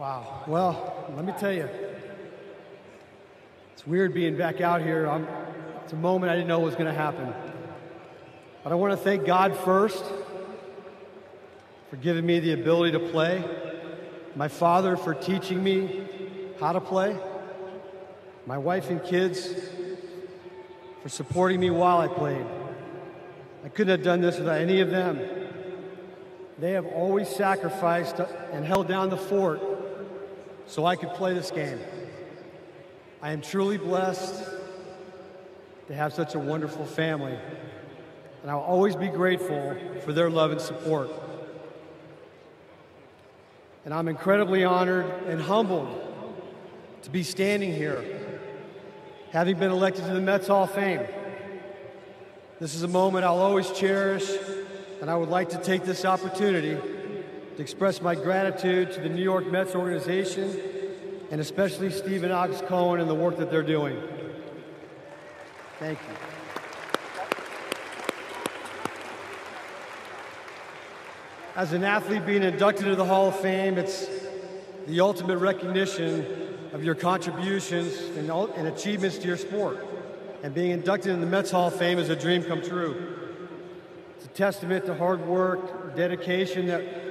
Wow. Well, let me tell you. It's weird being back out here. I'm, it's a moment I didn't know was going to happen. But I want to thank God first for giving me the ability to play, my father for teaching me how to play, my wife and kids for supporting me while I played. I couldn't have done this without any of them. They have always sacrificed and held down the fort so I could play this game. I am truly blessed to have such a wonderful family and I'll always be grateful for their love and support. And I'm incredibly honored and humbled to be standing here, having been elected to the Mets Hall of Fame. This is a moment I'll always cherish, and I would like to take this opportunity to express my gratitude to the New York Mets organization and especially Stephen Ox Cohen and the work that they're doing. Thank you. As an athlete being inducted into the Hall of Fame, it's the ultimate recognition of your contributions and, and achievements to your sport. And being inducted in the Mets Hall of Fame is a dream come true. It's a testament to hard work, dedication that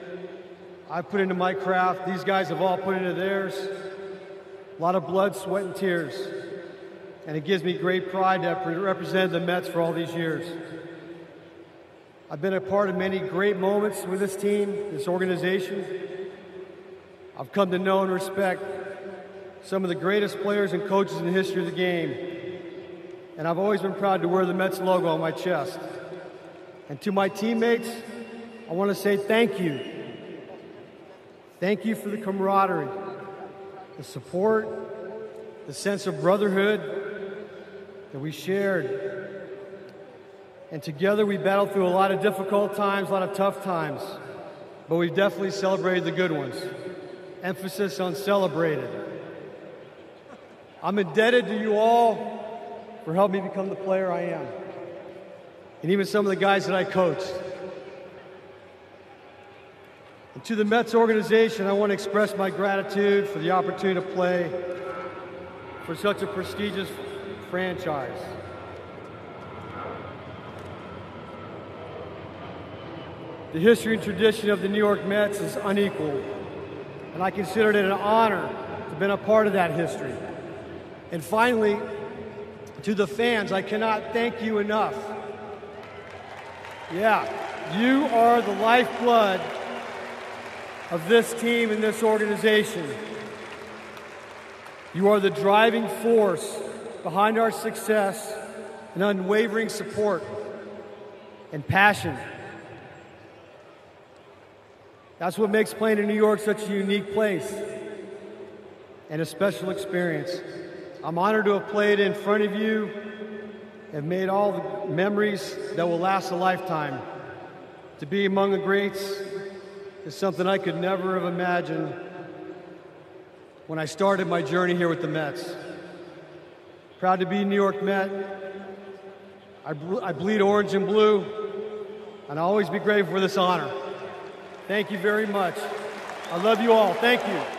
I've put into my craft. These guys have all put into theirs. A lot of blood, sweat, and tears. And it gives me great pride to have represented the Mets for all these years. I've been a part of many great moments with this team, this organization. I've come to know and respect some of the greatest players and coaches in the history of the game. And I've always been proud to wear the Mets logo on my chest. And to my teammates, I want to say thank you. Thank you for the camaraderie, the support, the sense of brotherhood that we shared and together we battled through a lot of difficult times, a lot of tough times. But we definitely celebrated the good ones. Emphasis on celebrated. I'm indebted to you all for helping me become the player I am. And even some of the guys that I coached. And to the Mets organization, I want to express my gratitude for the opportunity to play for such a prestigious franchise. The history and tradition of the New York Mets is unequaled, and I consider it an honor to have been a part of that history. And finally, to the fans, I cannot thank you enough. Yeah, you are the lifeblood of this team and this organization. You are the driving force behind our success and unwavering support and passion that's what makes playing in New York such a unique place and a special experience. I'm honored to have played in front of you and made all the memories that will last a lifetime. To be among the greats is something I could never have imagined when I started my journey here with the Mets. Proud to be New York Met. I, I bleed orange and blue, and I'll always be grateful for this honor. Thank you very much. I love you all. Thank you.